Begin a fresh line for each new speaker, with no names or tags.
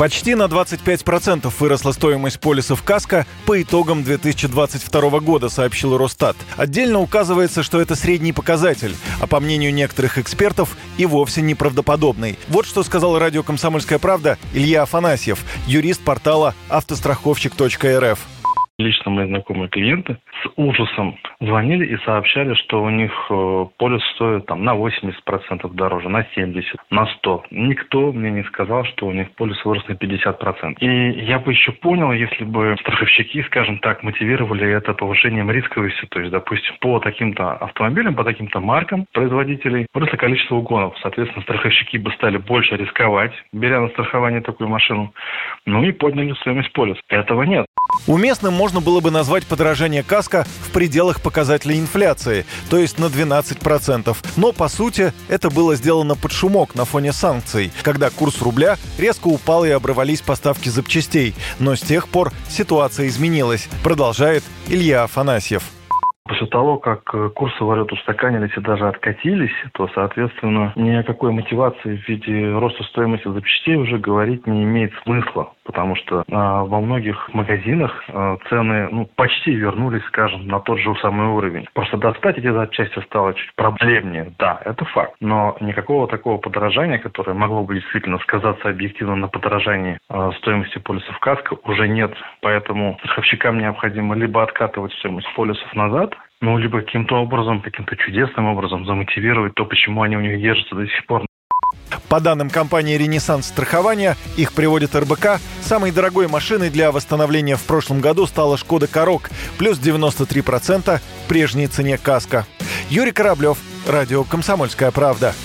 Почти на 25% выросла стоимость полисов КАСКО по итогам 2022 года, сообщил Росстат. Отдельно указывается, что это средний показатель, а по мнению некоторых экспертов и вовсе неправдоподобный. Вот что сказал радио «Комсомольская правда» Илья Афанасьев, юрист портала автостраховщик.рф.
Лично мои знакомые клиенты с ужасом звонили и сообщали, что у них э, полис стоит там на 80% дороже, на 70%, на 100%. Никто мне не сказал, что у них полис вырос на 50%. И я бы еще понял, если бы страховщики, скажем так, мотивировали это повышением рисковости. То есть, допустим, по таким-то автомобилям, по таким-то маркам производителей выросло количество угонов. Соответственно, страховщики бы стали больше рисковать, беря на страхование такую машину. Ну и подняли стоимость полиса. Этого нет.
Уместным можно было бы назвать подорожание каска в пределах показателей инфляции, то есть на 12%. Но, по сути, это было сделано под шумок на фоне санкций, когда курс рубля резко упал и обрывались поставки запчастей. Но с тех пор ситуация изменилась, продолжает Илья Афанасьев.
После того, как э, курсы валют устаканились и даже откатились, то, соответственно, ни о какой мотивации в виде роста стоимости запчастей уже говорить не имеет смысла, потому что а, во многих магазинах а, цены ну, почти вернулись, скажем, на тот же самый уровень. Просто достать эти запчасти стало чуть проблемнее, да, это факт. Но никакого такого подорожания, которое могло бы действительно сказаться объективно на подорожании а, стоимости полисов КАСКО, уже нет. Поэтому страховщикам необходимо либо откатывать стоимость полисов назад, ну, либо каким-то образом, каким-то чудесным образом замотивировать то, почему они у них держатся до сих пор.
По данным компании «Ренессанс страхования», их приводит РБК, самой дорогой машиной для восстановления в прошлом году стала «Шкода Корок», плюс 93% прежней цене «Каска». Юрий Кораблев, радио «Комсомольская правда».